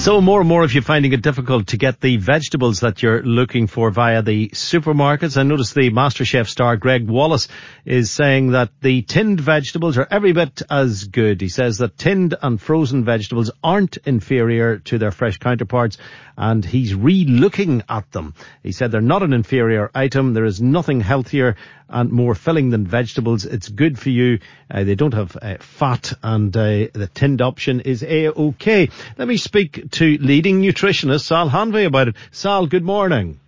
So more and more of you're finding it difficult to get the vegetables that you're looking for via the supermarkets. I noticed the MasterChef star Gregg Wallace is saying that the tinned vegetables are every bit as good. He says that tinned and frozen vegetables aren't inferior to their fresh counterparts and he's re-looking at them. He said they're not an inferior item. There is nothing healthier and more filling than vegetables. It's good for you. Uh, they don't have uh, fat and uh, the tinned option is A-OK. Let me speak to leading nutritionist Sal Hanvey about it. Sal, good morning.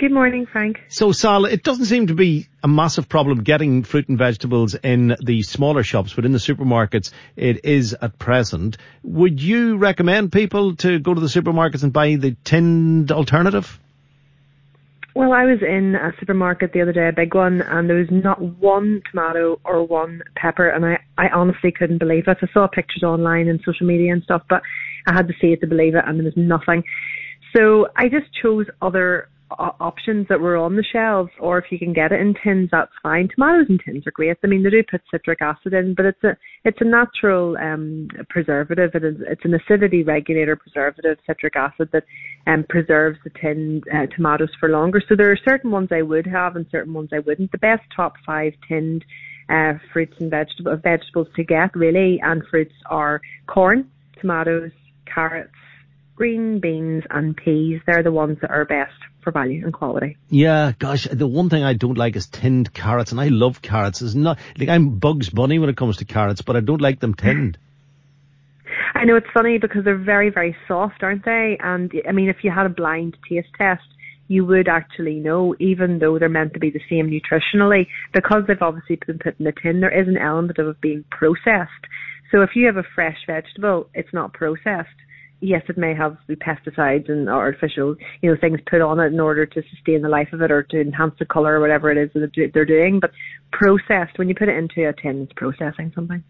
Good morning, Frank. So, Sal, it doesn't seem to be a massive problem getting fruit and vegetables in the smaller shops, but in the supermarkets it is at present. Would you recommend people to go to the supermarkets and buy the tinned alternative? Well, I was in a supermarket the other day, a big one, and there was not one tomato or one pepper, and I, I honestly couldn't believe it. I saw pictures online and social media and stuff, but I had to see it to believe it, and there was nothing. So I just chose other options that were on the shelves, or if you can get it in tins, that's fine. Tomatoes in tins are great. I mean, they do put citric acid in, but it's a it's a natural um, preservative. It is it's an acidity regulator preservative, citric acid that um, preserves the tinned uh, tomatoes for longer. So there are certain ones I would have and certain ones I wouldn't. The best top five tinned uh, fruits and vegetables vegetables to get really and fruits are corn, tomatoes, carrots, green beans and peas. They're the ones that are best for value and quality. Yeah, gosh, the one thing I don't like is tinned carrots, and I love carrots. It's not like I'm Bugs Bunny when it comes to carrots, but I don't like them tinned. I know it's funny because they're very, very soft, aren't they? And I mean, if you had a blind taste test, you would actually know, even though they're meant to be the same nutritionally, because they've obviously been put in the tin, there is an element of it being processed. So if you have a fresh vegetable, it's not processed yes, it may have pesticides and artificial, you know, things put on it in order to sustain the life of it or to enhance the color or whatever it is that they're doing. But processed, when you put it into a tin, it's processing something.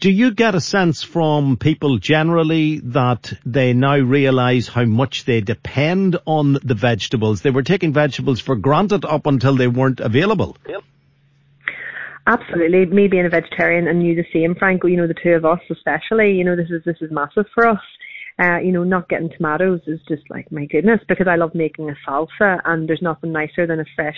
Do you get a sense from people generally that they now realise how much they depend on the vegetables? They were taking vegetables for granted up until they weren't available. Yep. Absolutely. Me being a vegetarian and you the same, Frank, you know, the two of us especially, you know, this is this is massive for us uh, you know, not getting tomatoes is just like my goodness because I love making a salsa and there's nothing nicer than a fresh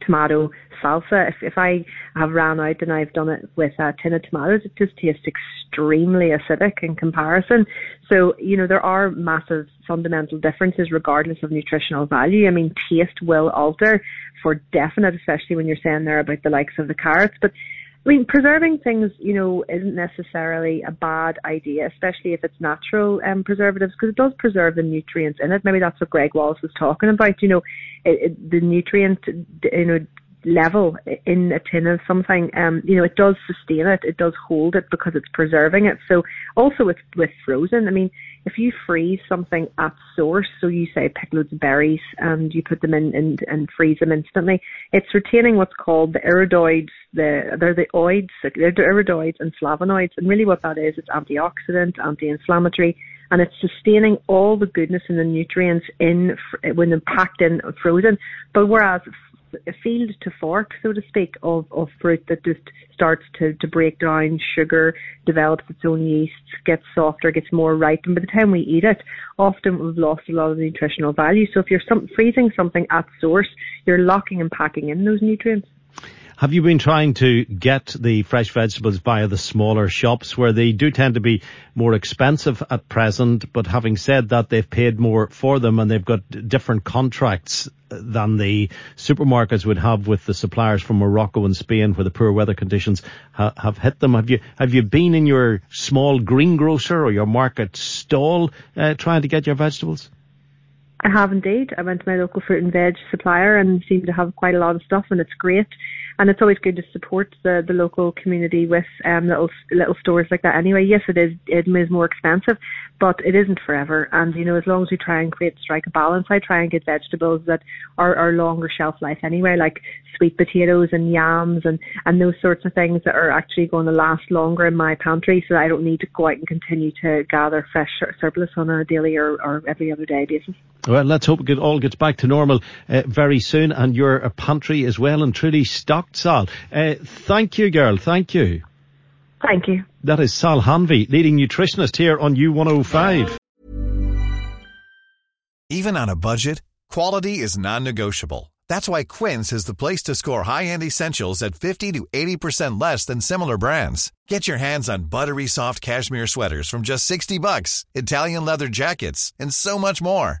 tomato salsa. If if I have ran out and I've done it with a tin of tomatoes, it just tastes extremely acidic in comparison. So you know there are massive fundamental differences regardless of nutritional value. I mean, taste will alter for definite, especially when you're saying there about the likes of the carrots, but I mean, preserving things, you know, isn't necessarily a bad idea, especially if it's natural um, preservatives, because it does preserve the nutrients in it. Maybe that's what Gregg Wallace was talking about. You know, it, it, the nutrient, you know, level in a tin of something, um, you know, it does sustain it, it does hold it because it's preserving it. So also with with frozen, I mean, if you freeze something at source, so you say pick loads of berries and you put them in and, and freeze them instantly, it's retaining what's called the iridoids, the they're the oids, they're the iridoids and flavonoids, and really what that is, it's antioxidant, anti-inflammatory, and it's sustaining all the goodness and the nutrients in when they're packed in frozen. But whereas a field to fork, so to speak, of, of fruit that just starts to, to break down sugar, develops its own yeast, gets softer, gets more ripe, and by the time we eat it, often we've lost a lot of the nutritional value. So if you're some, freezing something at source, you're locking and packing in those nutrients. Have you been trying to get the fresh vegetables via the smaller shops where they do tend to be more expensive at present, but having said that, they've paid more for them and they've got different contracts than the supermarkets would have with the suppliers from Morocco and Spain where the poor weather conditions ha- have hit them. Have you, have you been in your small greengrocer or your market stall uh, trying to get your vegetables? I have indeed. I went to my local fruit and veg supplier and seem to have quite a lot of stuff and it's great and it's always good to support the, the local community with um, little little stores like that. Anyway, yes, it is it is more expensive, but it isn't forever. And you know, as long as we try and create strike a balance, I try and get vegetables that are, are longer shelf life anyway, like sweet potatoes and yams and and those sorts of things that are actually going to last longer in my pantry, so I don't need to go out and continue to gather fresh surplus on a daily or, or every other day basis. Well, let's hope it all gets back to normal uh, very soon, and your pantry is well and truly stocked Sal. Uh, thank you, girl. Thank you. Thank you. That is Sal Hanvey, leading nutritionist here on U105. Even on a budget, quality is non-negotiable. That's why Quince is the place to score high-end essentials at 50 to 80% less than similar brands. Get your hands on buttery soft cashmere sweaters from just 60 bucks, Italian leather jackets, and so much more.